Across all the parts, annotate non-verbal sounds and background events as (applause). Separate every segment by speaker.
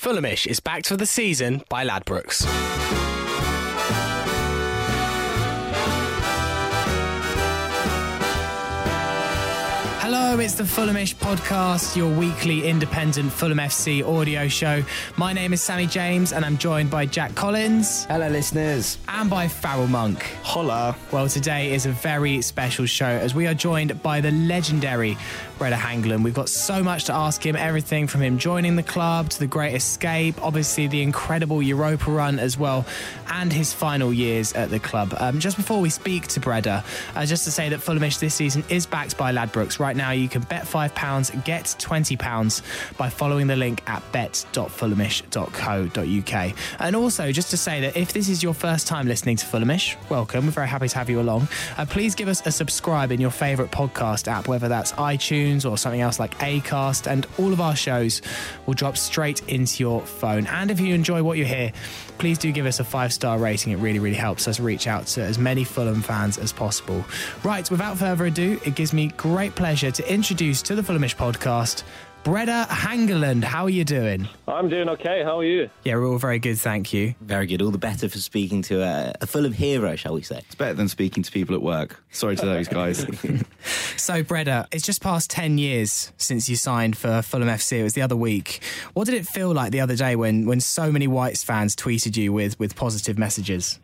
Speaker 1: Fulhamish is backed for the season by Ladbrokes. It's the Fulhamish podcast, your weekly independent Fulham FC audio show. My name is Sammy James, and I'm joined by Jack Collins.
Speaker 2: Hello, listeners.
Speaker 1: And by Farrell Monk.
Speaker 2: Holla.
Speaker 1: Well, today is a very special show as we are joined by the legendary Brede Hangeland. We've got so much to ask him everything from him joining the club to the great escape, obviously, the incredible Europa run as well, and his final years at the club. Um, just before we speak to Brede, uh, just to say that Fulhamish this season is backed by Ladbrokes. Right now, you can bet £5, get £20 by following the link at bet.fulhamish.co.uk. And also, just to say that if this is your first time listening to Fulhamish, welcome. We're very happy to have you along. Uh, please give us a subscribe in your favourite podcast app, whether that's iTunes or something else like Acast, and all of our shows will drop straight into your phone. And if you enjoy what you hear, please do give us a five star rating. It really, really helps us reach out to as many Fulham fans as possible. Right, without further ado, it gives me great pleasure to introduce to the Fulhamish podcast Brede Hangeland. How are you doing?
Speaker 3: I'm doing okay. How are you?
Speaker 1: Yeah, we're all very good, thank you.
Speaker 2: Very good. All the better for speaking to a, a Fulham hero, shall we say?
Speaker 4: It's better than speaking to people at work. Sorry to those guys. (laughs)
Speaker 1: so, Brede, it's just past 10 years since you signed for Fulham FC. It was the other week. What did it feel like the other day when, when so many Whites fans tweeted you with, with positive messages?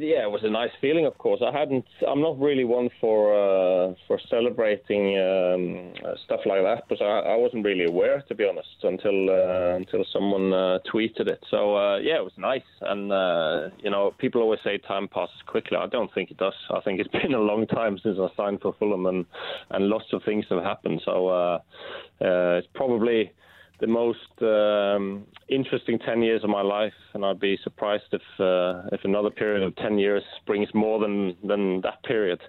Speaker 3: Yeah, it was a nice feeling. Of course, I hadn't. I'm not really one for uh, for celebrating um, stuff like that, but I, I, wasn't really aware, to be honest, until uh, until someone uh, tweeted it. So uh, yeah, it was nice. And uh, you know, people always say time passes quickly. I don't think it does. I think it's (laughs) been a long time since I signed for Fulham, and and lots of things have happened. So uh, it's probably the most um, interesting 10 years of my life, and I'd be surprised if uh, if another period of 10 years brings more than, than that period.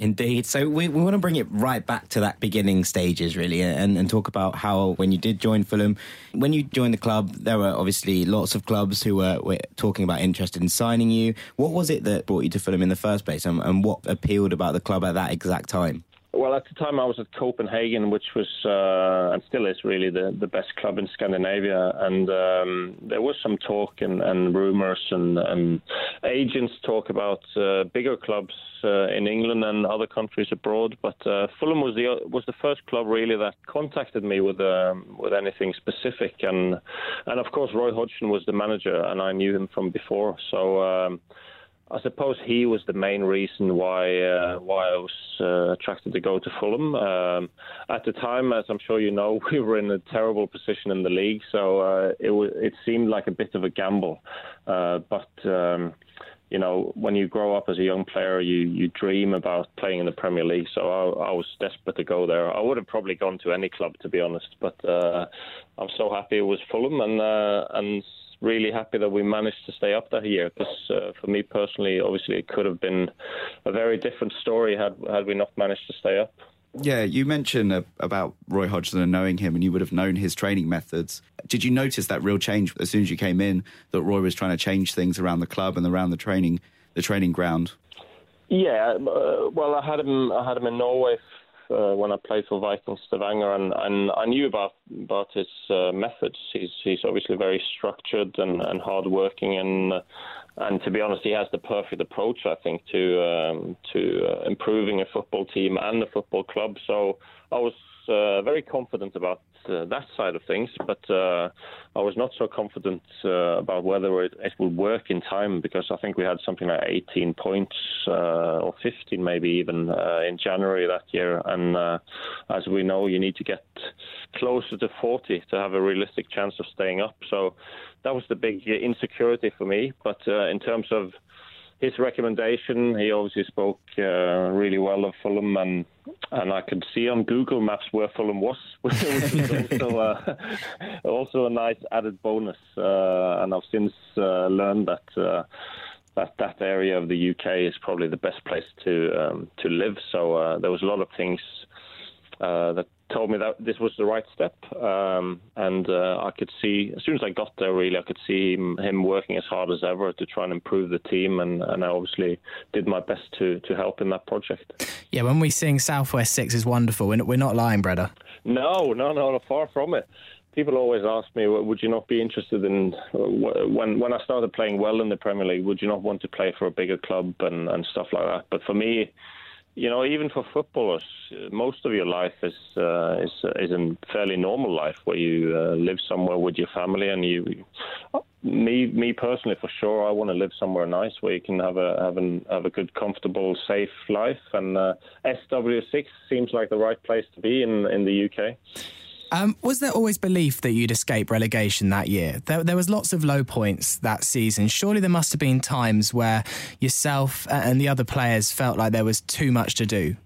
Speaker 2: Indeed. So we, we want to bring it right back to that beginning stages, really, and, and talk about how when you did join Fulham, when you joined the club, there were obviously lots of clubs who were, were talking about interested in signing you. What was it that brought you to Fulham in the first place, and, and what appealed about the club at that exact time?
Speaker 3: Well, at the time I was at Copenhagen, which was uh, and still is really the, the best club in Scandinavia, and um, there was some talk and, and rumours and, and, agents talk about uh, bigger clubs uh, in England and other countries abroad. But uh, Fulham was the was the first club really that contacted me with um, with anything specific, and and of course Roy Hodgson was the manager, and I knew him from before, so. Um, I suppose he was the main reason why uh, why I was uh, attracted to go to Fulham. Um, at the time, as I'm sure you know, (laughs) we were in a terrible position in the league, so uh, it w- it seemed like a bit of a gamble. Uh, but um, you know, when you grow up as a young player, you you dream about playing in the Premier League. So I, I was desperate to go there. I would have probably gone to any club, to be honest. But uh, I'm so happy it was Fulham, and uh, and really happy that we managed to stay up that year because uh, for me personally, obviously, it could have been a very different story had had we not managed to stay up.
Speaker 4: Yeah, you mentioned uh, about Roy Hodgson and knowing him, and you would have known his training methods. Did you notice that real change as soon as you came in? That Roy was trying to change things around the club and around the training, the training ground.
Speaker 3: Yeah, uh, well, I had him. I had him in Norway uh, when I played for Viking Stavanger, and, and I knew about about his uh, methods. He's he's obviously very structured and, and hardworking, and uh, and to be honest, he has the perfect approach, I think, to um, to uh, improving a football team and a football club. So I was uh, very confident about that side of things, but uh, I was not so confident uh, about whether it, it, would work in time because I think we had something like 18 points uh, or 15 maybe even uh, in January that year. And uh, as we know, you need to get closer to 40 to have a realistic chance of staying up. So that was the big insecurity for me. But in terms of his recommendation. He obviously spoke uh, really well of Fulham, and and I could see on Google Maps where Fulham was, (laughs) which was also, uh, also a nice added bonus. Uh, and I've since uh, learned that. Uh, that that area of the UK is probably the best place to um, to live. So uh, there was a lot of things that told me that this was the right step. Um, and uh, I could see, as soon as I got there, really, I could see him, him, working as hard as ever to try and improve the team. And, and I obviously did my best to, to help in that project.
Speaker 1: Yeah, when we sing Southwest Six is wonderful, we're not lying, Brede.
Speaker 3: No, no, no, far from it. people always ask me, would you not be interested in when when I started playing well in the Premier League? Would you not want to play for a bigger club and and stuff like that? But for me, you know, even for footballers, most of your life is uh, is is a fairly normal life where you uh, live somewhere with your family, and you. Me, me personally, for sure, I want to live somewhere nice where you can have a have an have a good, comfortable, safe life, and uh, SW6 seems like the right place to be in in the UK.
Speaker 1: Um, was there always belief that you'd escape relegation that year? There, there, was lots of low points that season. Surely there must have been times where yourself and the other players felt like there was too much to do.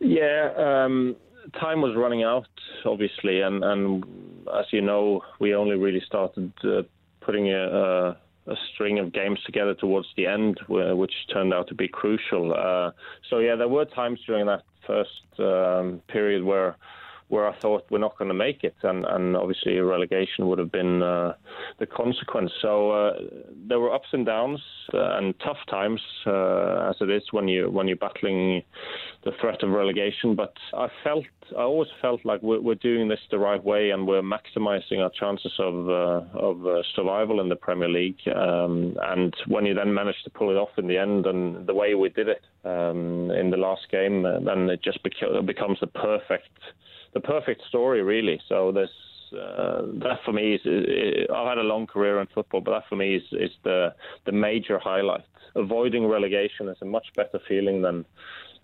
Speaker 3: Yeah, um, time was running out, obviously, and, and, as you know, we only really started uh, putting a, a, a, string of games together towards the end, which turned out to be crucial. Uh, so yeah, there were times during that first um, period where where I thought we're not going to make it, and, and obviously a relegation would have been uh, the consequence. So uh, there were ups and downs uh, and tough times, uh, as it is when you when you're battling the threat of relegation. But I felt I always felt like we're, we're doing this the right way, and we're maximising our chances of uh, of uh, survival in the Premier League. Um, and when you then manage to pull it off in the end, and the way we did it um, in the last game, then it just becomes the perfect the perfect story, really. So there's uh, that for me is, I've had a long career in football, but that for me is, is the the major highlight. Avoiding relegation is a much better feeling than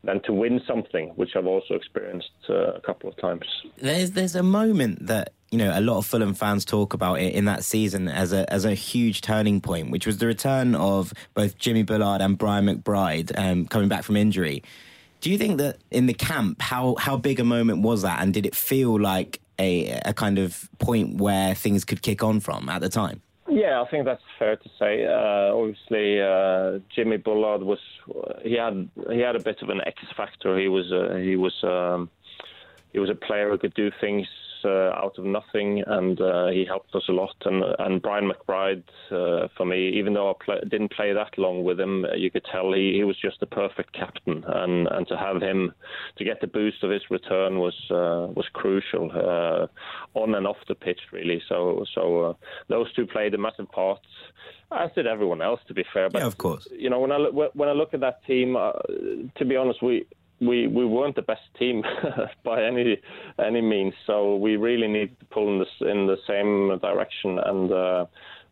Speaker 3: than to win something, which I've also experienced uh, a couple of times.
Speaker 2: There's there's a moment that you know a lot of Fulham fans talk about it in that season as a as a huge turning point, which was the return of both Jimmy Bullard and Brian McBride um, coming back from injury. Do you think that in the camp, how how big a moment was that, and did it feel like a a kind of point where things could kick on from at the time?
Speaker 3: Yeah, I think that's fair to say. Uh, obviously, uh, Jimmy Bullard was he had he had a bit of an X factor. He was uh, he was um, he was a player who could do things out of nothing, and uh, he helped us a lot. And and Brian McBride, uh, for me, even though I play, didn't play that long with him, you could tell he, he was just the perfect captain. And and to have him to get the boost of his return was was crucial on and off the pitch, really. So so those two played a massive part as did everyone else, to be fair.
Speaker 2: But, yeah, of course.
Speaker 3: You know, when I look, when I look at that team, uh, to be honest, we we we weren't the best team (laughs) by any any means. So we really need to pull in this in the same direction. And uh,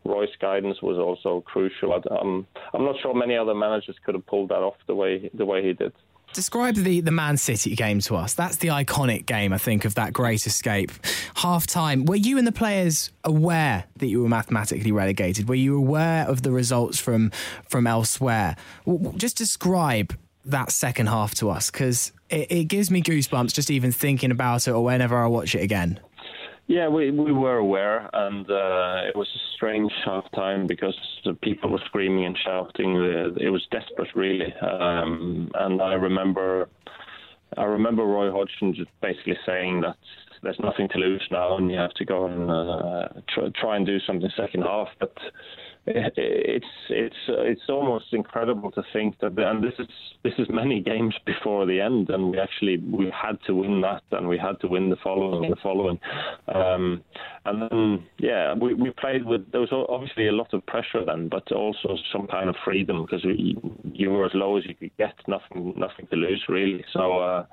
Speaker 3: Roy's guidance was also crucial. I'm I'm not sure many other managers could have pulled that off the way the way he did.
Speaker 1: Describe the, the Man City game to us. That's the iconic game, I think, of that great escape. Half time. Were you and the players aware that you were mathematically relegated? Were you aware of the results from from elsewhere? Just describe that second half to us because it, it gives me goosebumps just even thinking about it or whenever I watch it again.
Speaker 3: Yeah, we, we were aware, and uh, it was a strange half time because the people were screaming and shouting. It was desperate, really. Um, and I remember, I remember Roy Hodgson just basically saying that there's nothing to lose now, and you have to go and uh, try, try and do something second half. But it's it's it's almost incredible to think that and this is this is many (laughs) games before the end and we actually we had to win that and we had to win the following the following. Um, and then yeah we, we played with there was obviously a lot of pressure then but also some kind of freedom because you were as low as you could get nothing nothing to lose really. So uh,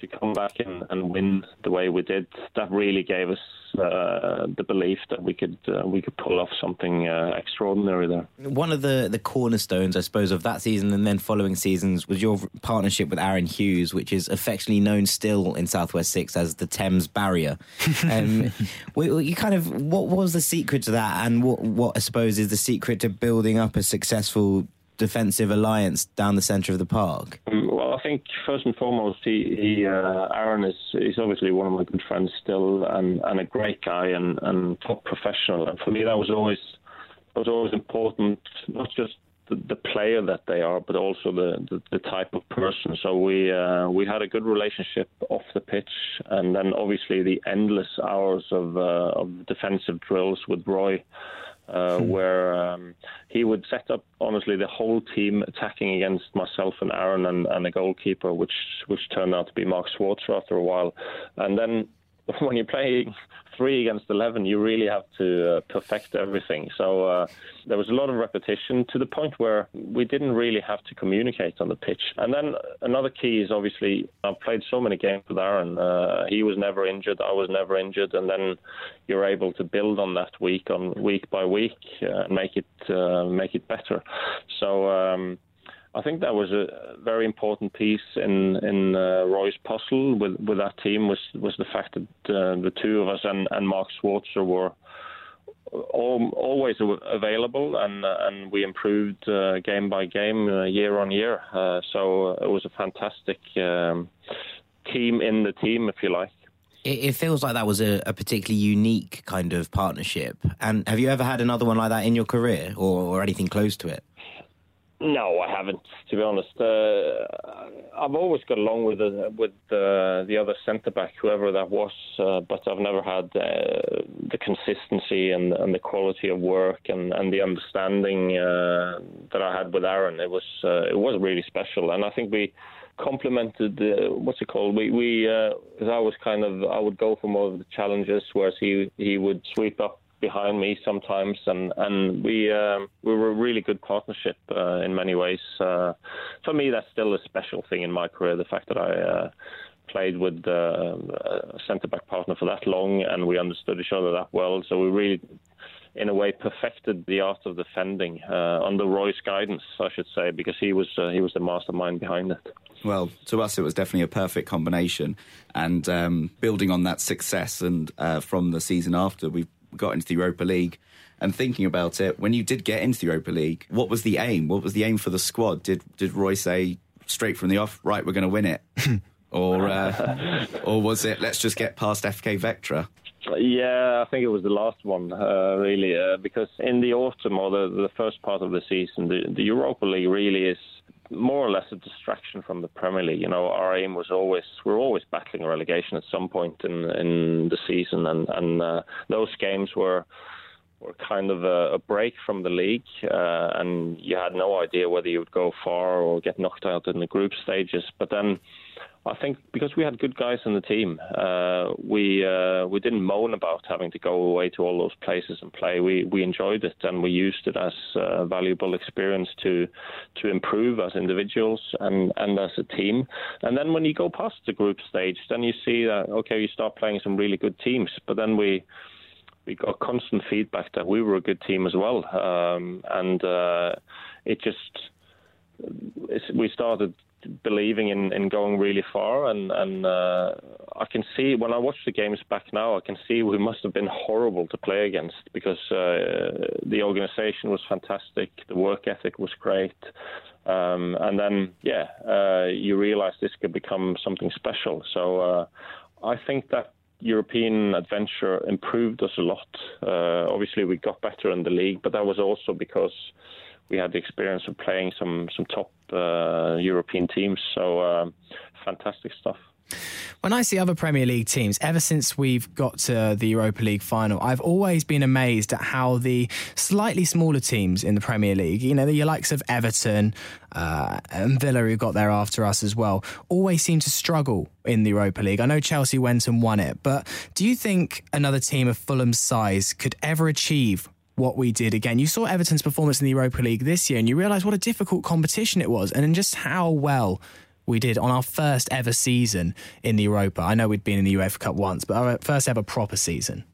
Speaker 3: to come back and, and win the way we did, that really gave us uh, the belief that we could uh, we could pull off something uh, extraordinary there.
Speaker 2: One of the the cornerstones, I suppose, of that season and then following seasons was your partnership with Aaron Hughes, which is affectionately known still in Southwest Six as the Thames Barrier. (laughs) um, you kind of what was the secret to that, and what what I suppose is the secret to building up a successful defensive alliance down the centre of the park?
Speaker 3: Um, well, I think first and foremost, he, he uh, Aaron is he's obviously one of my good friends still, and, and a great guy and, and top professional. And for me, that was always that was always important, not just the, the player that they are, but also the, the, the type of person. So we uh, we had a good relationship off the pitch, and then obviously the endless hours of uh, of defensive drills with Roy uh, hmm. where um, he would set up honestly the whole team attacking against myself and Aaron and, and the goalkeeper, which which turned out to be Mark Schwarzer after a while, and then (laughs) when you're playing three against 11, you really have to uh, perfect everything. So uh, there was a lot of repetition to the point where we didn't really have to communicate on the pitch. And then another key is obviously I've played so many games with Aaron. Uh, he was never injured, I was never injured, and then you're able to build on that week on week by week uh, and make it uh, make it better. So. Um, I think that was a very important piece in in uh, Roy's puzzle with with that team was was the fact that uh, the two of us and, and Mark Schwarzer were all, always available and and we improved uh, game by game uh, year on year. Uh, so it was a fantastic um, team in the team, if you like.
Speaker 2: It, it feels like that was a, a, particularly unique kind of partnership. And have you ever had another one like that in your career, or, or anything close to it?
Speaker 3: No, I haven't. To be honest, uh, I've always got along with the, with the, the other centre back, whoever that was, uh, but I've never had uh, the consistency and, and the quality of work and, and the understanding uh, that I had with Aaron. It was uh, it was really special, and I think we complemented. Uh, what's it called? We we I was kind of I would go for more of the challenges, whereas he he would sweep up behind me sometimes, and and we um, we were a really good partnership uh, in many ways. Uh, for me, that's still a special thing in my career. The fact that I uh, played with uh, a centre back partner for that long, and we understood each other that well. So we really, in a way, perfected the art of defending uh, under Roy's guidance, I should say, because he was uh, he was the mastermind behind it.
Speaker 4: Well, to us, it was definitely a perfect combination. And um, building on that success, and from the season after, we've got into the Europa League and thinking about it, when you did get into the Europa League, what was the aim? What was the aim for the squad? Did did Roy say straight from the off, right, we're going to win it, (laughs) or uh, or was it let's just get past FK Vetra?
Speaker 3: Yeah, I think it was the last one, uh, really, uh, because in the autumn or the, the first part of the season, the, the Europa League really is more or less a distraction from the Premier League. You know, our aim was always we're always battling relegation at some point in in the season, and and uh, those games were were kind of a, a break from the league, uh, and you had no idea whether you would go far or get knocked out in the group stages. But then I think because we had good guys in the team, uh, we uh, we didn't moan about having to go away to all those places and play. We we enjoyed it and we used it as a valuable experience to to improve as individuals and and as a team. And then when you go past the group stage, then you see that okay, you start playing some really good teams. But then we we got constant feedback that we were a good team as well, um, and uh, it just we started believing in, in going really far. And, and uh, I can see when I watch the games back now, I can see we must have been horrible to play against because uh, the organisation was fantastic, the work ethic was great. Um, and then, yeah, uh, you realise this could become something special. So uh, I think that European adventure improved us a lot. Uh, obviously, we got better in the league, but that was also because we had the experience of playing some some top uh, European teams. So uh, fantastic stuff.
Speaker 1: When I see other Premier League teams, ever since we've got to the Europa League final, I've always been amazed at how the slightly smaller teams in the Premier League, you know, the likes of Everton uh, and Villa, who got there after us as well, always seem to struggle in the Europa League. I know Chelsea went and won it, but do you think another team of Fulham's size could ever achieve what we did again. You saw Everton's performance in the Europa League this year and you realise what a difficult competition it was and just how well we did on our first ever season in the Europa. I know we'd been in the UEFA Cup once, but our first ever proper season.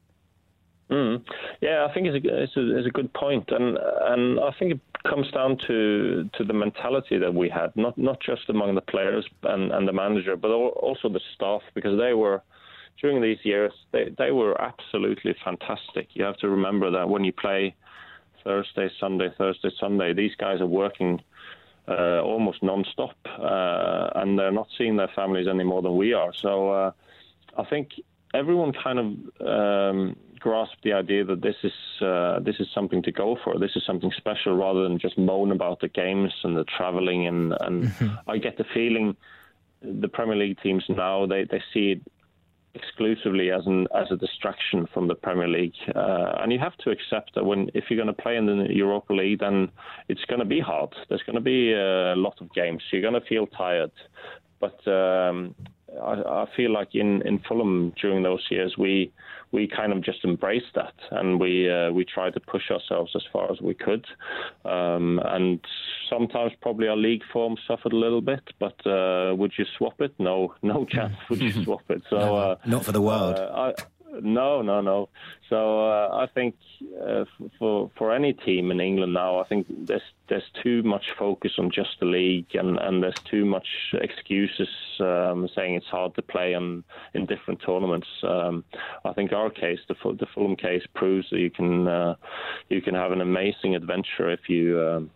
Speaker 3: Mm. Yeah, I think it's a, it's a, it's a good point, and and I think it comes down to to the mentality that we had, not not just among the players and, and the manager, but also the staff, because they were during these years, they, they were absolutely fantastic. You have to remember that when you play Thursday, Sunday, Thursday, Sunday, these guys are working uh, almost non-stop, uh, and they're not seeing their families any more than we are. So uh, I think everyone kind of um, grasped the idea that this is uh, this is something to go for. This is something special, rather than just moan about the games and the travelling. And, and mm-hmm. I get the feeling the Premier League teams now they, they see it exclusively as an as a distraction from the Premier League. Uh, and you have to accept that when if you're going to play in the Europa League, then it's going to be hard. There's going to be a lot of games. You're going to feel tired, but um, I, I feel like in, in Fulham during those years we we kind of just embraced that and we uh, we tried to push ourselves as far as we could. Um, and sometimes probably our league form suffered a little bit, but uh, would you swap it? No, no (laughs) chance. Would you (laughs) swap it? So uh,
Speaker 2: not for the world.
Speaker 3: Uh, I, no, no, no. So uh, I think uh, for for any team in England now, I think there's there's too much focus on just the league, and, and there's too much excuses um, saying it's hard to play on in different tournaments. Um, I think our case, the the Fulham case, proves that you can uh, you can have an amazing adventure if you. Um,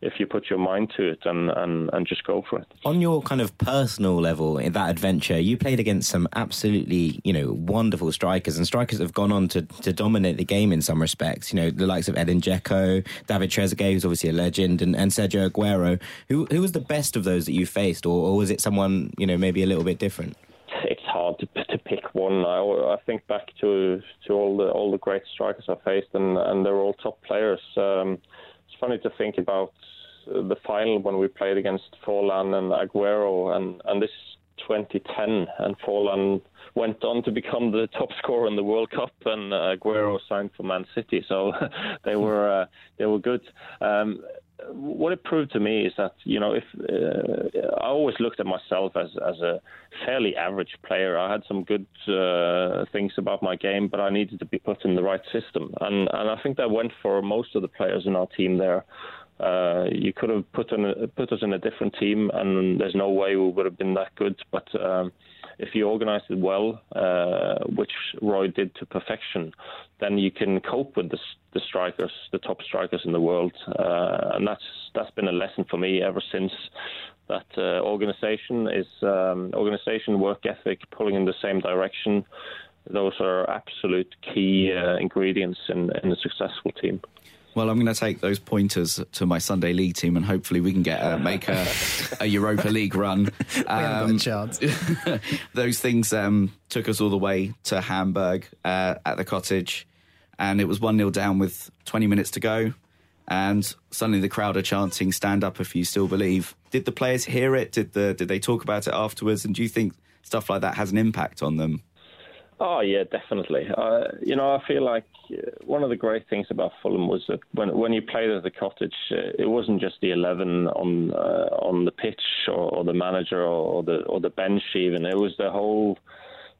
Speaker 3: if you put your mind to it and, and, and just go for it.
Speaker 2: On your kind of personal level in that adventure, you played against some absolutely, you know, wonderful strikers and strikers have gone on to, to dominate the game in some respects. You know, the likes of Edin Dzeko, David Trezeguet, who's obviously a legend, and, and Sergio Aguero. Who who was the best of those that you faced, or, or was it someone, you know, maybe a little bit different?
Speaker 3: It's hard to, to pick one. I, I think back to to all the all the great strikers I faced, and, and they're all top players. Um, it's funny to think about the final when we played against Forlan and Aguero, and, and this 2010, and Forlan went on to become the (laughs) top scorer in the World Cup, and Aguero signed for Man City, so (laughs) they were uh, they were good. Um, what it proved to me is that you know if uh, I always looked at myself as as a fairly average player. I had some good uh, things about my game, but I needed to be put in the right system, and and I think that went for most of the players in our team there. Uh, you could have put, in a, put us in a different team, and there's no way we would have been that good. But um, if you organise it well, uh, which Roy did to perfection, then you can cope with the, the strikers, the top strikers in the world, uh, and that's that's been a lesson for me ever since. That uh, organisation is um, organisation, work ethic, pulling in the same direction. Those are absolute key uh, ingredients in, in a successful team.
Speaker 4: Well, I'm going to take those pointers to my Sunday league team, and hopefully we can get uh, make a, a, Europa League run. (laughs)
Speaker 1: Um, we (laughs) chance.
Speaker 4: those things um, took us all the way to Hamburg uh, at the cottage, and it was one 0 down with 20 minutes to go. And suddenly the crowd are chanting, "Stand up if you still believe." Did the players hear it? Did the did they talk about it afterwards? And do you think stuff like that has an impact on them?
Speaker 3: Oh yeah, definitely. Uh, you know, I feel like uh, one of the great things about Fulham was that when when you played at the cottage, uh, it wasn't just the eleven on uh, on the pitch or, or the manager or, or, the or the bench even. It was the whole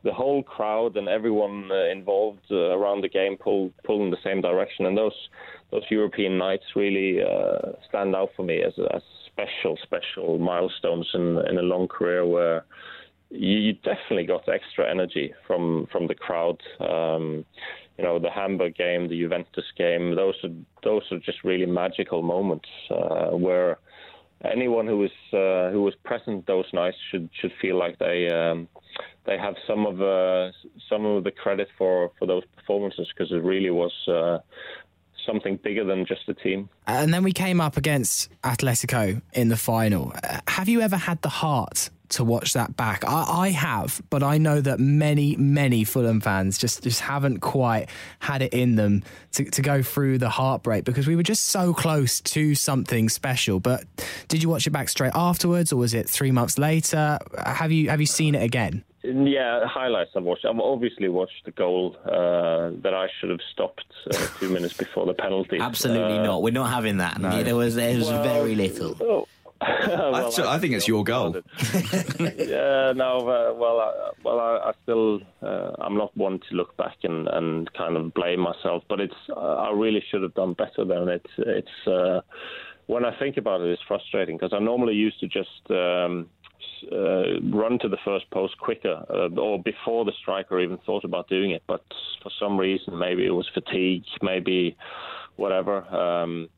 Speaker 3: the whole crowd and everyone uh, involved uh, around the game pull pull in the same direction. And those those European nights really stand out for me as, as special special milestones in in a long career where you definitely got extra energy from from the crowd. Um, you know, the Hamburg game, the Juventus game, those are those are just really magical moments uh, where anyone who was uh, who was present those nights should should feel like they um, they have some of uh, some of the credit for for those performances because it really was. Uh, something bigger than just a team.
Speaker 1: And then we came up against Atletico in the final. Have you ever had the heart to watch that back. I, I, have, but I know that many, many Fulham fans just, just haven't quite had it in them to, to go through the heartbreak because we were just so close to something special. But did you watch it back straight afterwards, or was it three months later? Have you have you seen it again?
Speaker 3: Yeah, highlights I've watched. I've obviously watched the goal uh, that I should have stopped uh, two minutes before the penalty.
Speaker 2: Absolutely
Speaker 3: uh,
Speaker 2: not. We're not having that. No. There was there was well, very little. Oh, (laughs)
Speaker 4: well, I, I, think it's your goal. (laughs) (laughs)
Speaker 3: yeah, no, uh, well, I, well, I, I still, uh, I'm not one to look back and, and kind of blame myself, but it's, uh, I really should have done better than it. It's, uh, when I think about it, it's frustrating because I normally used to just um, uh, run to the first post quicker uh, or before the striker even thought about doing it. But for some reason, maybe it was fatigue, maybe whatever. Um,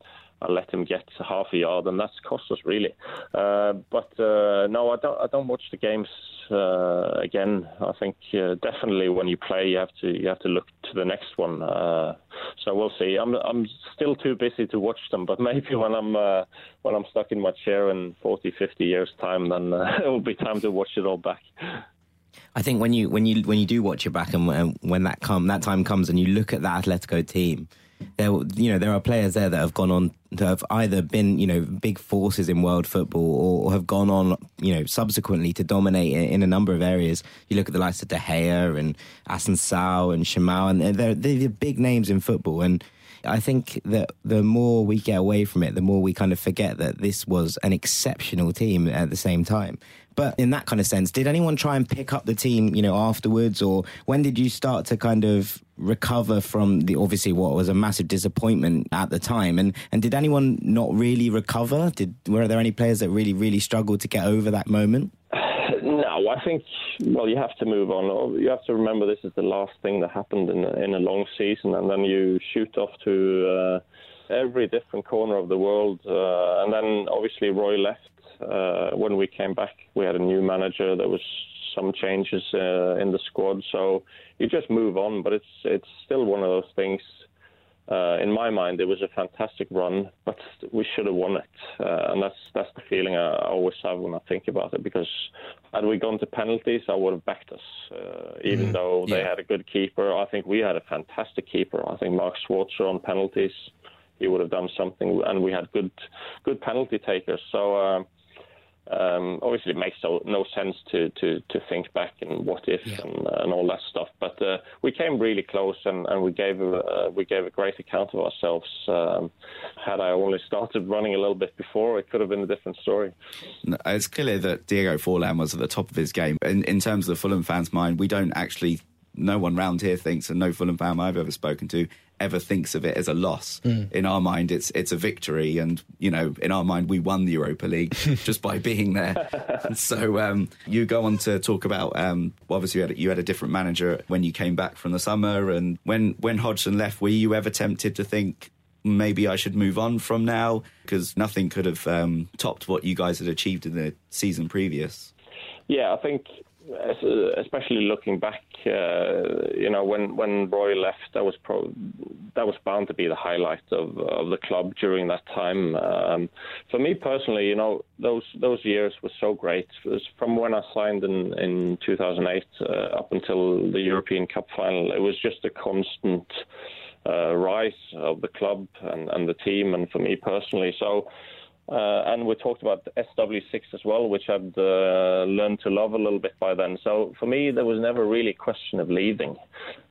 Speaker 3: let him get half a yard, and that's cost us really. Uh, but uh, no, I don't. I don't watch the games uh, again. I think uh, definitely when you play, you have to you have to look to the next one. Uh, so we'll see. I'm I'm still too busy to watch them, but (laughs) maybe when I'm uh, when I'm stuck in my chair in 40, 50 years time, then (laughs) it will be time to watch it all back.
Speaker 2: I think when you when you when you do watch it back and when that come that time comes and you look at that Atletico team there, you know, there are players there that have gone on to have either been, you know, big forces in world football or, have gone on, you know, subsequently to dominate in, a number of areas. You look at the likes of De Gea and Assunção and Simão, and they're, they're big names in football. And I think that the more we get away from it, the more we kind of forget that this was an exceptional team at the same time. But in that kind of sense, did anyone try and pick up the team, you know, afterwards, or when did you start to kind of recover from the obviously what was a massive disappointment at the time? And and did anyone not really recover? Did were there any players that really really struggled to get over that moment?
Speaker 3: No, I think well, you have to move on. You have to remember this is the last thing that happened in a, in a long season, and then you shoot off to. Uh, every different corner of the world. Uh, and then obviously Roy left uh, when we came back, we had a new manager. There was some changes uh, in the squad, so you just move on. But it's it's still one of those things. Uh, in my mind, it was a fantastic run, but we should have won it, uh, and that's that's the feeling I always have when I think about it. Because had we gone to penalties, I would have backed us, uh, even mm, though they yeah. had a good keeper. I think we had a fantastic keeper. I think Mark Schwarzer on penalties, he would have done something, and we had good good penalty takers. So uh, um, obviously, it makes no, no sense to, to, to think back and what if yeah. and, and all that stuff. But uh, we came really close, and, and we gave a, uh, we gave a great account of ourselves. Um, had I only started running a little bit before, it could have been a different story.
Speaker 4: It's clear that Diego Forlan was at the top of his game. In, in terms of the Fulham fans' mind, we don't actually no one round here thinks, and no Fulham fan I've ever spoken to ever thinks of it as a loss. Mm. In our mind, it's it's a victory, and you know, in our mind, we won the Europa League (laughs) just by being there. so um, you go on to talk about um, obviously you had, you had a different manager when you came back from the summer, and when when Hodgson left, were you ever tempted to think? Maybe I should move on from now because nothing could have um, topped what you guys had achieved in the season previous.
Speaker 3: Yeah, I think especially looking back, uh, you know, when when Roy left, that was pro- that was bound to be the highlight of of the club during that time. Um, for me personally, you know, those those years were so great. from when I signed in in 2008 uh, up until the European Cup final, it was just a constant. Uh, rise of the club and, and the team, and for me personally. So, uh, and we talked about SW6 as well, which I'd uh, learned to love a little bit by then. So for me, there was never really a question of leaving,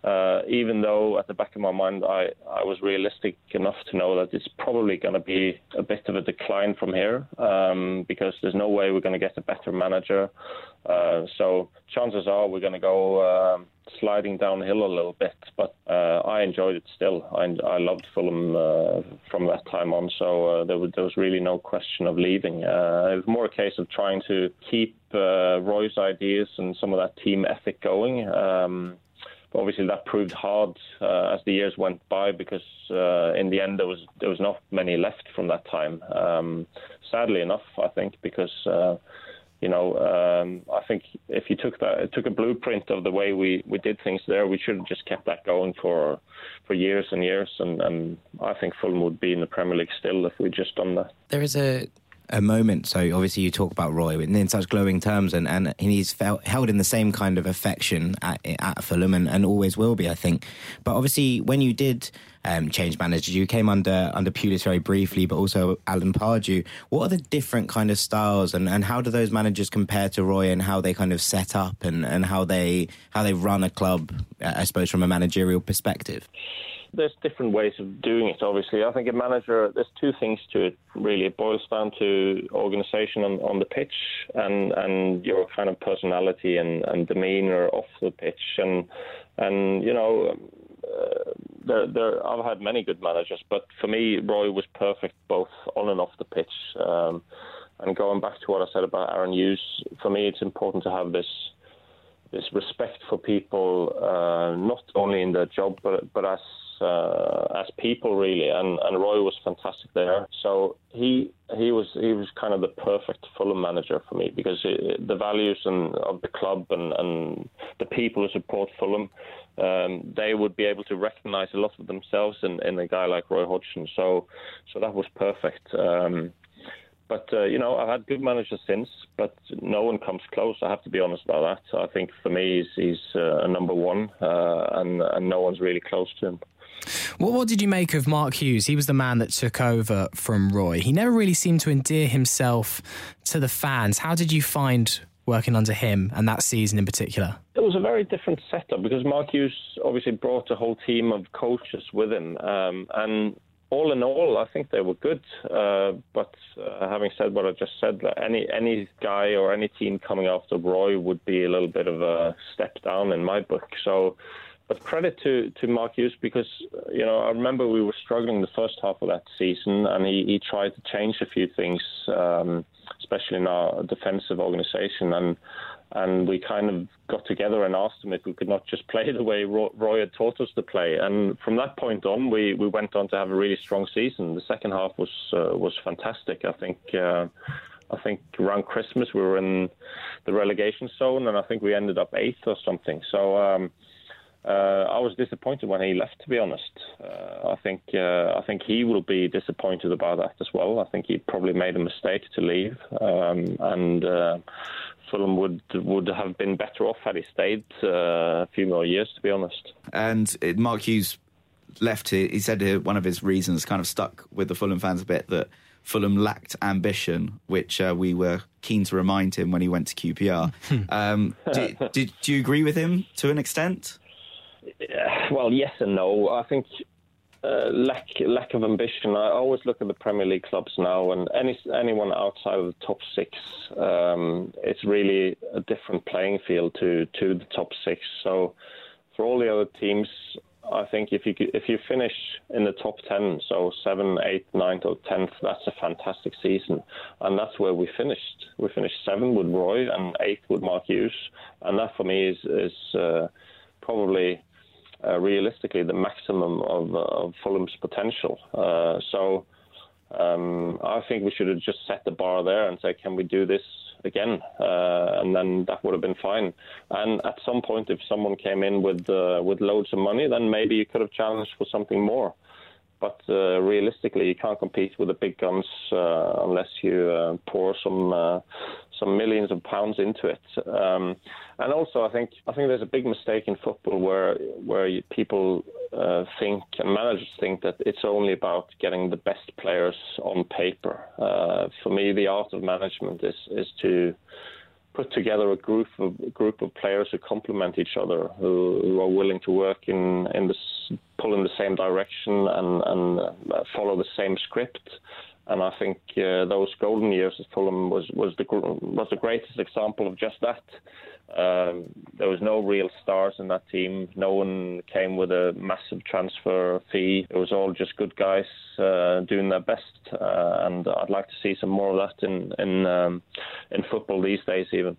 Speaker 3: uh, even though at the back of my mind, I, I was realistic enough to know that it's probably going to be a bit of a decline from here um, because there's no way we're going to get a better manager. Uh, so chances are we're going to go um, sliding downhill a little bit, but uh, I enjoyed it still. I, I loved Fulham uh, from that time on, so uh, there, was, there, was, really no question of leaving. Uh, it was more a case of trying to keep uh, Roy's ideas and some of that team ethic going. Um, obviously, that proved hard uh, as the years went by because in the end there was there was not many left from that time. Um, sadly enough, I think because you know, um, I think if you took that, took a blueprint of the way we, we did things there, we should have just kept that going for for years and years. And, and I think Fulham would be in the Premier League still if we'd just done that.
Speaker 2: There is a a moment. So obviously you talk about Roy in, in such glowing terms, and, and he's felt, held in the same kind of affection at, at Fulham, and, and always will be, I think. But obviously, when you did um, change managers, you came under under Pulis very briefly, but also Alan Pardew. What are the different kind of styles, and, and how do those managers compare to Roy, and how they kind of set up, and, and how they how they run a club, I suppose, from a managerial perspective?
Speaker 3: There's different ways of doing it. Obviously, I think a manager. There's two things to it. Really, it boils down to organisation on, on the pitch and and your kind of personality and, and demeanour off the pitch. And and you know, uh, there, there, I've had many good managers, but for me, Roy was perfect both on and off the pitch. Um, and going back to what I said about Aaron Hughes, for me, it's important to have this this respect for people, uh, not only in their job but but as uh, as people really, and, and Roy was fantastic there. So he he was he was kind of the perfect Fulham manager for me because it, the values and of the club and, and the people who support Fulham, um, they would be able to recognise a lot of themselves in, in a guy like Roy Hodgson. So so that was perfect. Um, but uh, you know, I've had good managers since, but no one comes close. I have to be honest about that. I think for me, he's, he's uh, a number one, uh, and and no one's really close to him.
Speaker 1: What, what did you make of Mark Hughes? He was the man that took over from Roy. He never really seemed to endear himself to the fans. How did you find working under him and that season in particular?
Speaker 3: It was a very different setup because Mark Hughes obviously brought a whole team of coaches with him, um, and all in all, I think they were good. Uh, but uh, having said what I just said, any any guy or any team coming after Roy would be a little bit of a step down in my book. So but credit to, to Mark Hughes because, you know, I remember we were struggling the first half of that season and he, he tried to change a few things, um, especially in our defensive organisation. And and we kind of got together and asked him if we could not just play the way Roy had taught us to play. And from that point on, we, we went on to have a really strong season. The second half was uh, was fantastic. I think uh, I think around Christmas we were in the relegation zone, and I think we ended up eighth or something. So. Um, I was disappointed when he left. To be honest, uh, I think uh, I think he will be disappointed about that as well. I think he probably made a mistake to leave, um, and uh, Fulham would would have been better off had he stayed uh, a few more years. To be honest,
Speaker 4: and Mark Hughes left. Here, he said one of his reasons kind of stuck with the Fulham fans a bit that. Fulham lacked ambition, which uh, we were keen to remind him when he went to QPR. (laughs) um, do, do, do, you agree with him to an extent?
Speaker 3: Well, yes and no. I think uh, lack lack of ambition. I always look at the Premier League clubs now, and any anyone outside of the top six, um, it's really a different playing field to to the top six. So for all the other teams, I think if you if you finish in the top ten, so seven, eight, ninth, or tenth, that's a fantastic season, and that's where we finished. We finished seven with Roy and eighth with Mark Hughes, and that for me is is uh, probably realistically the maximum of, uh, of Fulham's potential. Uh, so um, I think we should have just set the bar there and say, can we do this again? Uh, and then that would have been fine. And at some point, if someone came in with uh, with loads of money, then maybe you could have challenged for something more. But uh, realistically, you can't compete with the big guns unless you pour some some millions of pounds into it. Um, and also, I think I think there's a big mistake in football where where people uh, think and managers think that it's only about getting the best players on paper. Uh, for me, the art of management is is to put together a group of a group of players who complement each other, who, who are willing to work in in this pull in the same direction and and uh, follow the same script and I think uh, those golden years at Fulham was was the was the greatest example of just that. Um, there was no real stars in that team. No one came with a massive transfer fee. It was all just good guys uh, doing their best, uh, and I'd like to see some more of that in in um, in football these days, even.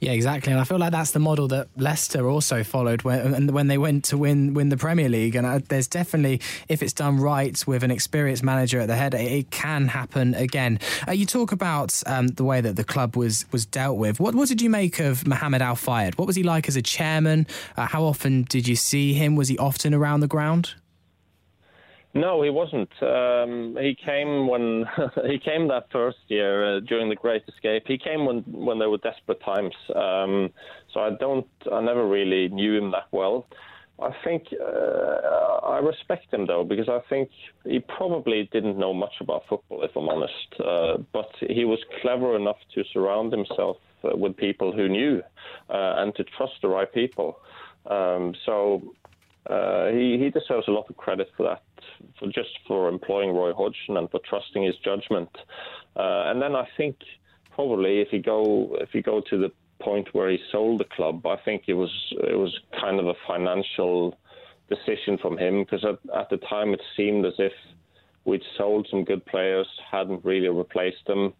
Speaker 1: Yeah, exactly. And I feel like that's the model that Leicester also followed when when they went to win win the Premier League. And uh, there's definitely, if it's done right with an experienced manager at the head, it, can happen again. Uh, you talk about um, the way that the club was was dealt with. What what did you make of Mohammed Al Fayed? What was he like as a chairman? Uh, how often did you see him? Was he often around the ground?
Speaker 3: No, he wasn't. Um, he came when (laughs) he came that first year uh, during the Great Escape. He came when when there were desperate times. Um, so I don't, I never really knew him that well. I think uh, I respect him though because I think he probably didn't know much about football, if I'm honest. Uh, but he was clever enough to surround himself uh, with people who knew uh, and to trust the right people. Um, so uh, he, he deserves a lot of credit for that, for just for employing Roy Hodgson and for trusting his judgment. Uh, and then I think probably if you go if you go to the point where he sold the club, I think it was it was kind of a financial decision from him because at, at the time it seemed as if we'd sold some good players, hadn't really replaced them.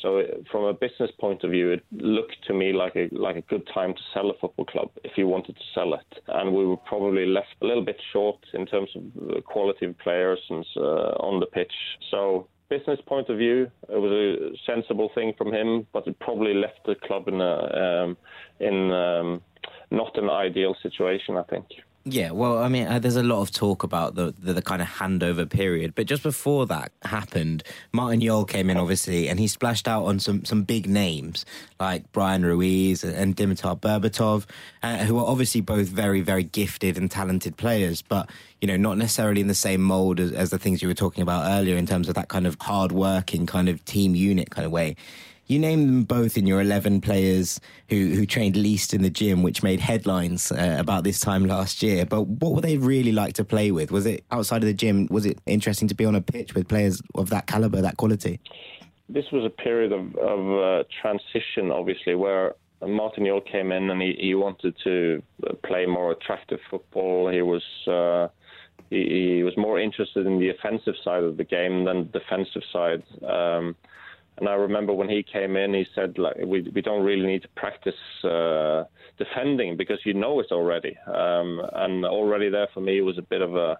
Speaker 3: So, from a business point of view, it looked to me like a like a good time to sell a football club if you wanted to sell it. And we were probably left a little bit short in terms of the quality of players and uh, on the pitch. So, business point of view, it was a sensible thing from him, but it probably left the club in a um, in um, not an ideal situation, I think.
Speaker 2: Yeah, well, I mean, uh, there's a lot of talk about the, the, the kind of handover period, but just before that happened, Martin Jol came in, obviously, and he splashed out on some, some big names like Bryan Ruiz and Dimitar Berbatov, uh, who are obviously both very, very gifted and talented players, but you know, not necessarily in the same mold as, as the things you were talking about earlier in terms of that kind of hard-working kind of team unit kind of way. You named them both in your 11 players who, who trained least in the gym, which made headlines uh, about this time last year. But what were they really like to play with? Was it outside of the gym? Was it interesting to be on a pitch with players of that caliber, that quality?
Speaker 3: This was a period of, of uh, transition, obviously, where Martin Jol came in and he, he, wanted to play more attractive football. He was. Uh, he, was more interested in the offensive side of the game than the defensive side. Um, and I remember when he came in, he said, like, we, we don't really need to practice uh, defending because you know it already. Um, and already there for me was a bit of a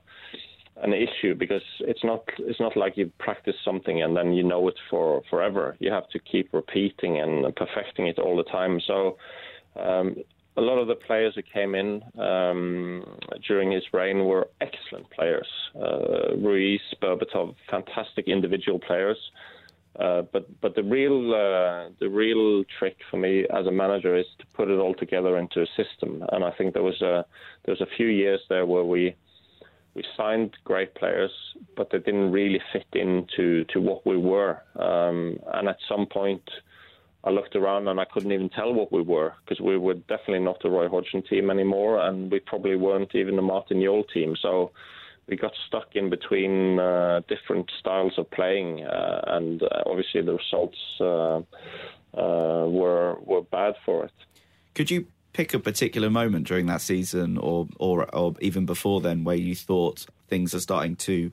Speaker 3: an issue because it's not it's not like you practice something and then you know it for forever. You have to keep repeating and perfecting it all the time. So um, a lot of the players who came in um, during his reign were excellent players. Uh, Ruiz, Berbatov, fantastic individual players. Uh, but but the real uh, the real trick for me as a manager is to put it all together into a system. And I think there was a there was a few years there where we we signed great players, but they didn't really fit into to what we were. Um, and at some point, I looked around and I couldn't even tell what we were because we were definitely not the Roy Hodgson team anymore, and we probably weren't even the Martin Jol team. So we got stuck in between uh, different styles of playing, uh, and uh, obviously the results uh, uh, were were bad for it.
Speaker 4: Could you pick a particular moment during that season, or or or even before then, where you thought things are starting to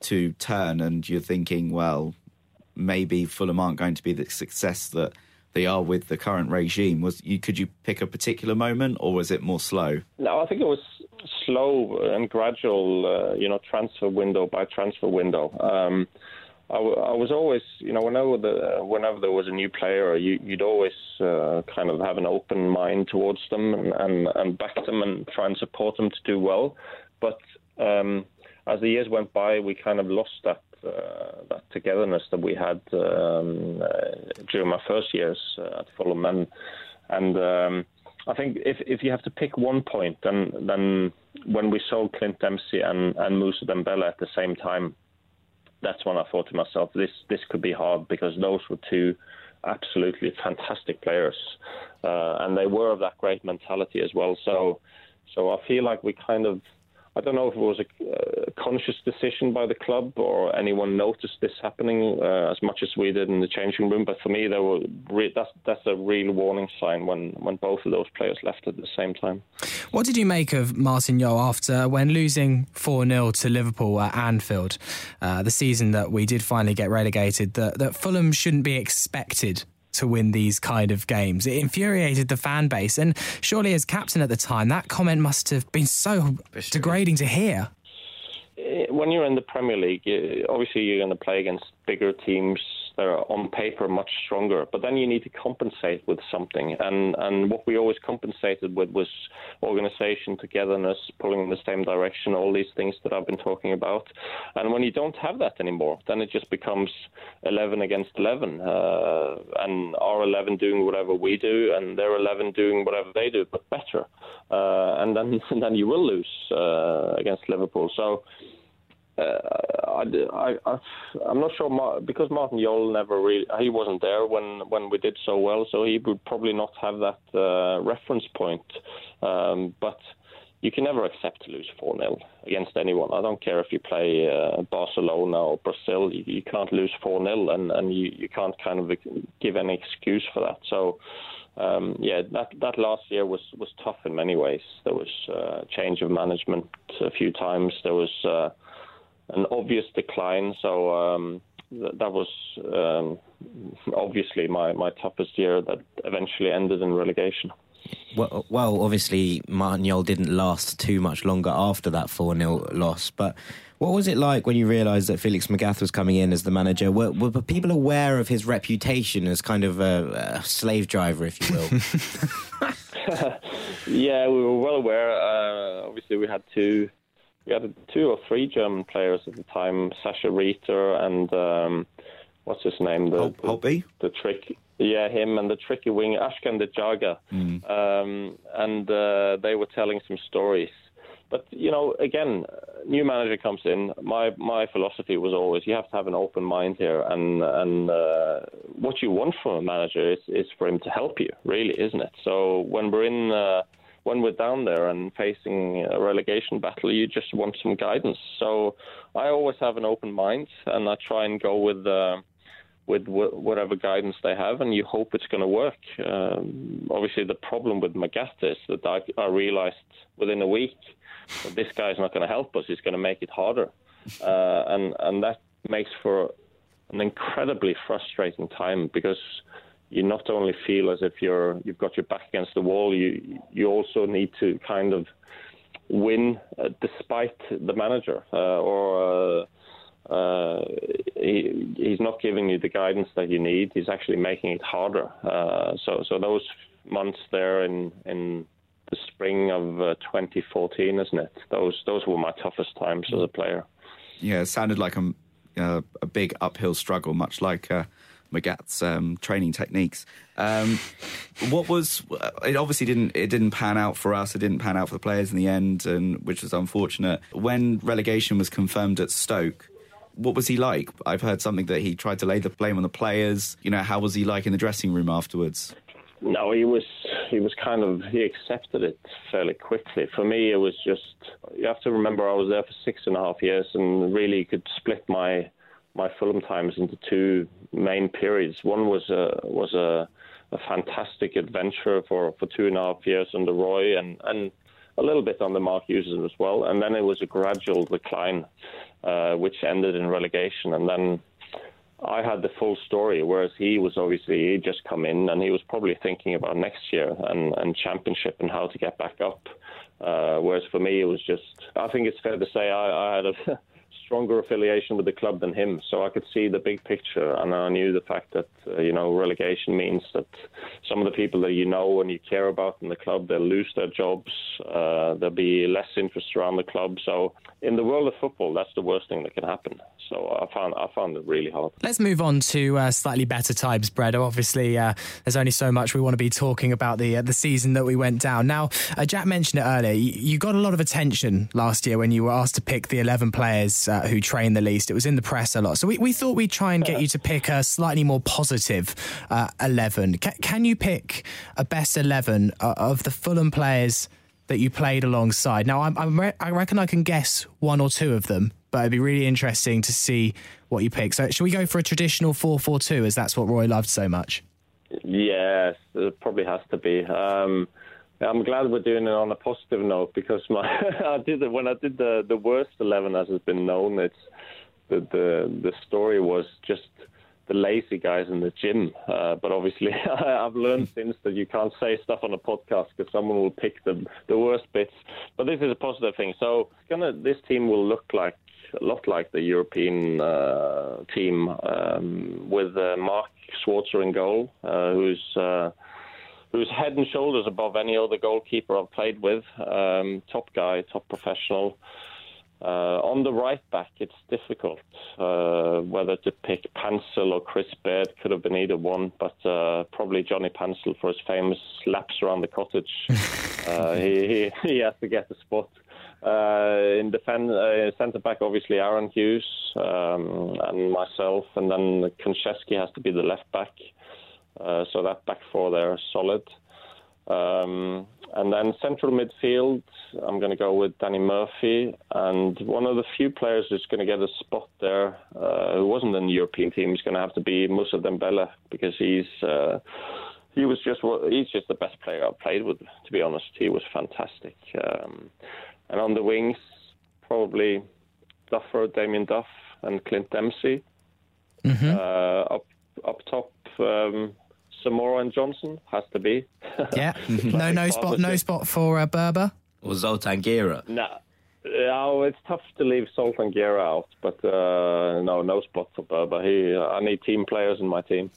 Speaker 4: to turn, and you're thinking, well, maybe Fulham aren't going to be the success that they are with the current regime. Was you could you pick a particular moment, or was it more slow?
Speaker 3: No, I think it was slow and gradual. Uh, you know, transfer window by transfer window. Um, I, w- I was always, you know, whenever the, whenever there was a new player, you, would always uh, kind of have an open mind towards them and, and, and back them and try and support them to do well. But um, as the years went by, we kind of lost that that togetherness that we had um, uh, during my first years uh, at Fulham, and um, I think if if you have to pick one point, then then when we sold Clint Dempsey and and Moussa Dembele at the same time, that's when I thought to myself, this this could be hard because those were two absolutely fantastic players, uh, and they were of that great mentality as well. So so I feel like we kind of I don't know if it was a, conscious decision by the club or anyone noticed this happening uh, as much as we did in the changing room. But for me, there were re- that's that's a real warning sign when when both of those players left at the same time.
Speaker 1: What did you make of Martin Jol after when losing four 0 to Liverpool at Anfield, uh, the season that we did finally get relegated? That that Fulham shouldn't be expected to win these kind of games. It infuriated the fan base. And surely, as captain at the time, that comment must have been so degrading to hear.
Speaker 3: Eh, when you're in the Premier League, obviously you're going to play against bigger teams that are on paper much stronger, but then you need to compensate with something. And and what we always compensated with was organisation, togetherness, pulling in the same direction, all these things that I've been talking about. And when you don't have that anymore, then it just becomes 11 against 11, uh, and our 11 doing whatever we do, and their 11 doing whatever they do, but better. Uh, and then (laughs) and then you will lose uh, against Liverpool. So uh, I, I, I'm not sure because Martin Jol never really he wasn't there when when we did so well, so he would probably not have that uh, reference point. Um, but you can never accept to lose 4 0 against anyone. I don't care if you play uh, Barcelona or Brazil, you, you can't lose 4 0 and, and you, you can't kind of give any excuse for that. So, um, yeah, that, that last year was, was tough in many ways. There was uh, change of management a few times. There was uh, an obvious decline. So um, th- that was um, obviously my, my toughest year that eventually ended in relegation.
Speaker 2: Well, well, obviously Martin Jol didn't last too much longer after that 4 0 loss. But what was it like when you realised that Felix Magath was coming in as the manager? Were, were people aware of his reputation as kind of a, a slave driver, if you will? (laughs) (laughs)
Speaker 3: Yeah, we were well aware. Uh, obviously, we had two, we had two or three German players at the time: Sascha Riether and um, what's his name? The,
Speaker 4: Hol- Holtby?
Speaker 3: the, the trick. Yeah, him and the tricky winger Ashkan Dejagah, um, and uh, they were telling some stories. But you know, again, new manager comes in. My my philosophy was always you have to have an open mind here, and and uh, what you want from a manager is is for him to help you, really, isn't it? So when we're in. Uh, when we're down there and facing a relegation battle, you just want some guidance. So I always have an open mind, and I try and go with uh, with wh- whatever guidance they have, and you hope it's going to work. Um, obviously, the problem with Magath is that I, I realized within a week that this guy's not going to help us. He's going to make it harder, uh, and and that makes for an incredibly frustrating time because you not only feel as if you're you've got your back against the wall, you you also need to kind of win uh, despite the manager uh, or. Uh, uh, he, he's not giving you the guidance that you need. He's actually making it harder. Uh, so, so those months there in in the spring of uh, 2014, isn't it? Those those were my toughest times as a player.
Speaker 4: Yeah, it sounded like a, a big uphill struggle, much like uh, Magath's um, training techniques. Um, what was it? Obviously, didn't it didn't pan out for us. It didn't pan out for the players in the end, and which was unfortunate. When relegation was confirmed at Stoke, what was he like? I've heard something that he tried to lay the blame on the players. You know, how was he like in the dressing room afterwards?
Speaker 3: No, he was he was kind of he accepted it fairly quickly. For me, it was just you have to remember I was there for six and a half years and really could split my my Fulham times into two main periods. One was a was a, a fantastic adventure for, for two and a half years under Roy and, and a little bit under Mark Hughes as well. And then it was a gradual decline, uh, which ended in relegation. And then I had the full story, whereas he was obviously he just come in and he was probably thinking about next year and, and championship and how to get back up. Uh, whereas for me, it was just I think it's fair to say I, I had a stronger affiliation with the club than him, so I could see the big picture, and I knew the fact that uh, you know relegation means that some of the people that you know and you care about in the club they'll lose their jobs, uh, there'll be less interest around the club. So in the world of football, that's the worst thing that can happen. So I found I found it really hard.
Speaker 1: Let's move on to uh, slightly better times, Brede. Obviously, uh, there's only so much we want to be talking about the uh, the season that we went down. Now, uh, Jack mentioned it earlier. You, you, got a lot of attention last year when you were asked to pick the 11 players uh, who trained the least. It was in the press a lot. So we, we thought we'd try and get you to pick a slightly more positive uh, 11. Can, can you pick a best 11 of the Fulham players? That you played alongside. Now, I'm, I'm re- I reckon I can guess one or two of them, but it'd be really interesting to see what you pick. So, should we go for a traditional 4 4 2 as that's what Roy loved so much?
Speaker 3: Yes, it probably has to be. Um, I'm glad we're doing it on a positive note because my (laughs) I did it when I did the the worst 11 as has been known. It's the the the story was just the lazy guys in the gym. Uh, but obviously, (laughs) I've learned (laughs) since that you can't say stuff on a podcast because someone will pick the the worst bits. But this is a positive thing. So gonna this team will look like a lot like the European uh, team um, with uh, Mark Schwarzer in goal, uh, who's uh, who's head and shoulders above any other goalkeeper I've played with. Um, top guy, top professional. Uh, on the right back, it's difficult uh, whether to pick Pantsil or Chris Baird. Could have been either one, but uh, probably Johnny Pantsil for his famous laps around the cottage. (laughs) he, he, he has to get the spot. Uh, in defend, uh, centre back, obviously Aaron Hughes um, and myself, and then Konchesky has to be the left back. Uh, so that back four there is solid. Um, and then central midfield, I'm going to go with Danny Murphy. And one of the few players who's going to get a spot there, uh, who wasn't in the European team, is going to have to be Moussa Dembele because he's uh, he was just he's just the best player I've played with. To be honest, he was fantastic. Um, and on the wings, probably Duffer, Damien Duff, and Clint Dempsey.
Speaker 1: Mm-hmm.
Speaker 3: Uh, up up top. Um, Zamora and Johnson has to be. (laughs)
Speaker 1: yeah. no, no spot, no spot for uh, Berba
Speaker 2: or Zoltan Gera.
Speaker 3: No, oh, it's tough to leave Zoltan Gera out, but uh, no, no spot for Berba. He, I need team players in my team.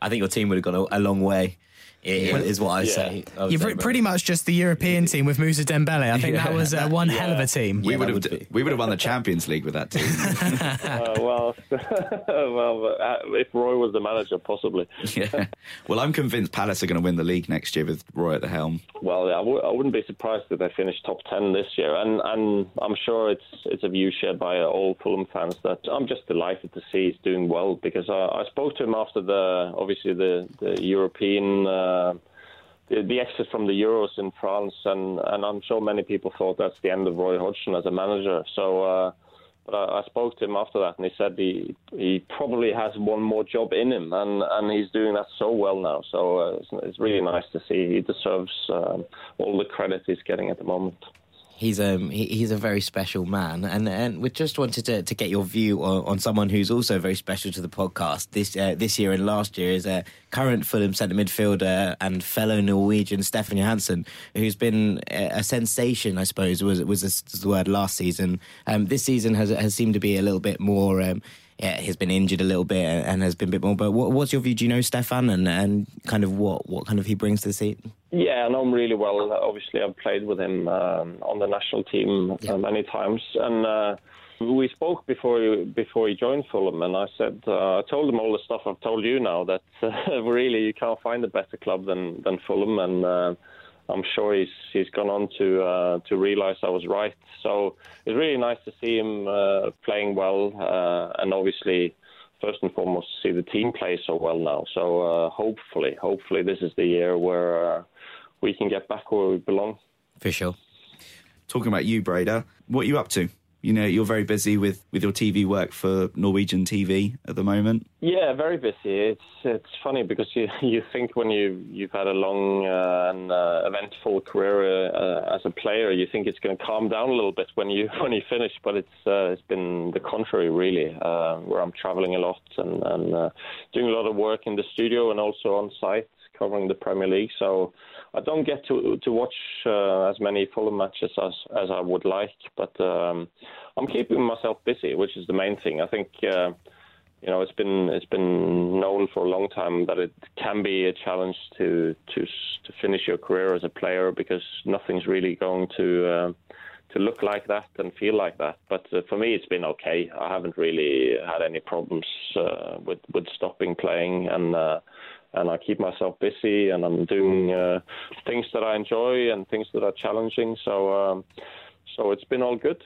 Speaker 2: I think your team would have gone a, a long way i- is what I
Speaker 3: Yeah.
Speaker 2: say. I
Speaker 1: You're
Speaker 2: say,
Speaker 1: pretty much just the European team with Moussa Dembele. I think that was uh, one hell of a team.
Speaker 4: We
Speaker 2: Yeah,
Speaker 4: would have
Speaker 2: would
Speaker 4: we would have won the Champions League with that team. (laughs)
Speaker 3: Uh, (laughs) well, (laughs) well, uh, if Roy was the manager, possibly.
Speaker 4: yeah. Well, I'm convinced Palace are going to win the league next year with Roy at the helm.
Speaker 3: Well, I w- I wouldn't be surprised if they finish top ten this year, and and I'm sure it's it's a view shared by all Fulham fans that I'm just delighted to see he's doing well because I, I spoke to him after the obviously the the European. Uh, the, the exit from the Euros in France, and, and I'm sure many people thought that's the end of Roy Hodgson as a manager. So, uh, but I, I spoke to him after that, and he said he he probably has one more job in him, and, and he's doing that so well now. So uh, it's, it's really nice to see. He deserves um, all the credit he's getting at the moment.
Speaker 2: He's um he, he's a very special man, and and we just wanted to, to get your view on, on someone who's also very special to the podcast this uh, this year and last year is a current Fulham centre midfielder and fellow Norwegian Stefan Johansen, who's been a, a sensation, I suppose was was the, word last season. Um, this season has has seemed to be a little bit more. Um, yeah, he's been injured a little bit and has been a bit more. But what, what's your view? Do you know Stefan and, and kind of what, what kind of he brings to the seat?
Speaker 3: Yeah, I know him really well. Obviously, I've played with him um, on the national team
Speaker 2: Yeah.
Speaker 3: uh, many times, and uh, we spoke before he, before he joined Fulham, and I said uh, I told him all the stuff I've told you now that uh, (laughs) really you can't find a better club than than Fulham, and uh, I'm sure he's he's gone on to uh, to realise I was right. So it's really nice to see him uh, playing well, uh, and obviously first and foremost see the team play so well now. So uh, hopefully, hopefully this is the year where uh, we can get back where we belong.
Speaker 2: For sure.
Speaker 4: Talking about you, Brede, what are you up to? You know, you're very busy with, with your TV work for Norwegian TV at the moment.
Speaker 3: Yeah, very busy. It's it's funny because you (laughs) you think when you you've had a long uh, and uh, eventful career uh, as a player, you think it's going to calm down a little bit when you (laughs) when you finish, but it's uh, it's been the contrary really. Uh, where I'm traveling a lot and and uh, doing a lot of work in the studio and also on site covering the Premier League. So I don't get to to watch uh, as many Fulham matches as as I would like, but um, I'm keeping myself busy, which is the main thing. I think. Uh, you know, it's been it's been known for a long time that it can be a challenge to to to finish your career as a player because nothing's really going to uh, to look like that and feel like that. But uh, for me, it's been okay. I haven't really had any problems uh, with with stopping playing and. Uh, and I keep myself busy, and I'm doing uh, things that I enjoy and things that are challenging. So, um, so it's been all good.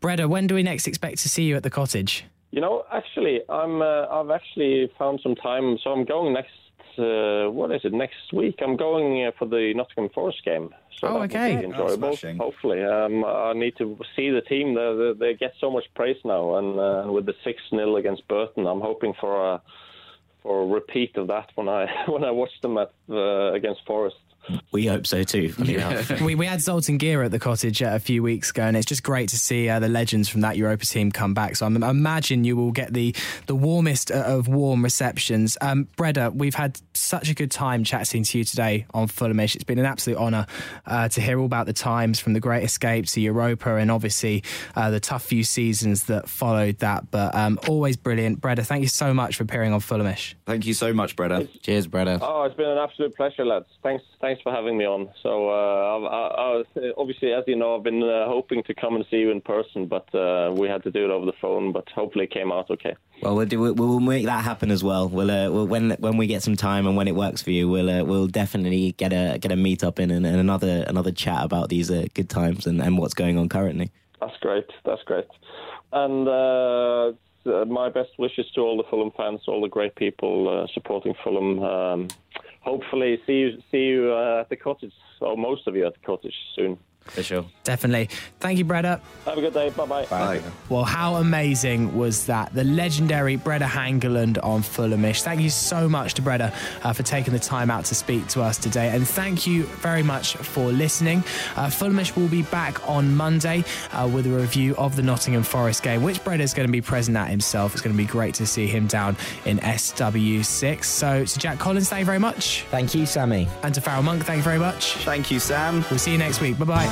Speaker 1: Brede, when do we next expect to see you at the cottage?
Speaker 3: You know, actually, I'm. Uh, I've actually found some time, so I'm going next. Uh, what is it? Next week, I'm going uh, for the Nottingham Forest game. So
Speaker 1: Oh, okay.
Speaker 3: be
Speaker 1: Oh,
Speaker 3: enjoyable.
Speaker 4: smashing.
Speaker 3: hopefully, um, I need to see the team. They, they, they get so much praise now, and uh, with the six 0 against Burton, I'm hoping for a for a repeat of that when I (laughs) when I watch them at uh, against Forest.
Speaker 2: We hope so too. funny enough.
Speaker 1: we, we had Zoltan Gera at the cottage uh, a few weeks ago, and it's just great to see uh, the legends from that Europa team come back. So I'm, I imagine you will get the the warmest uh, of warm receptions. Um, Brede, we've had such a good time chatting to you today on Fulhamish. It's been an absolute honour uh, to hear all about the times from the Great Escape to Europa, and obviously uh, the tough few seasons that followed that. But um, always brilliant, Brede. Thank you so much for appearing on Fulhamish.
Speaker 4: Thank you so much, Brede.
Speaker 2: Cheers, brother.
Speaker 3: Oh, it's been an absolute pleasure, lads. Thanks, thanks for having me on. So, uh, I, I, obviously, as you know, I've been uh, hoping to come and see you in person, but uh, we had to do it over the phone. But hopefully, it came out okay.
Speaker 2: Well, we'll, do, we'll, we'll make that happen as well. We'll, uh, we'll when when we get some time and when it works for you, we'll uh, we'll definitely get a get a meet up in and, and another another chat about these uh, good times and, and what's going on currently.
Speaker 3: That's great. That's great. And my best wishes to all the Fulham fans, all the great people uh, supporting Fulham. Um, hopefully, see you see you uh, at the cottage, or most of you at the cottage soon.
Speaker 2: For sure.
Speaker 1: Definitely. Thank you, Brede.
Speaker 3: Have a good day. Bye bye.
Speaker 4: Bye.
Speaker 1: Well, how amazing was that? The legendary Brede Hangeland on Fulhamish. Thank you so much to Brede uh, for taking the time out to speak to us today. And thank you very much for listening. Uh, Fulhamish will be back on Monday uh, with a review of the Nottingham Forest game, which Brede is going to be present at himself. It's going to be great to see him down in SW6. So, to Jack Collins, thank you very much.
Speaker 2: Thank you, Sammy.
Speaker 1: And to Farrell Monk, thank you very much.
Speaker 4: Thank you, Sam.
Speaker 1: We'll see you next week. Bye bye.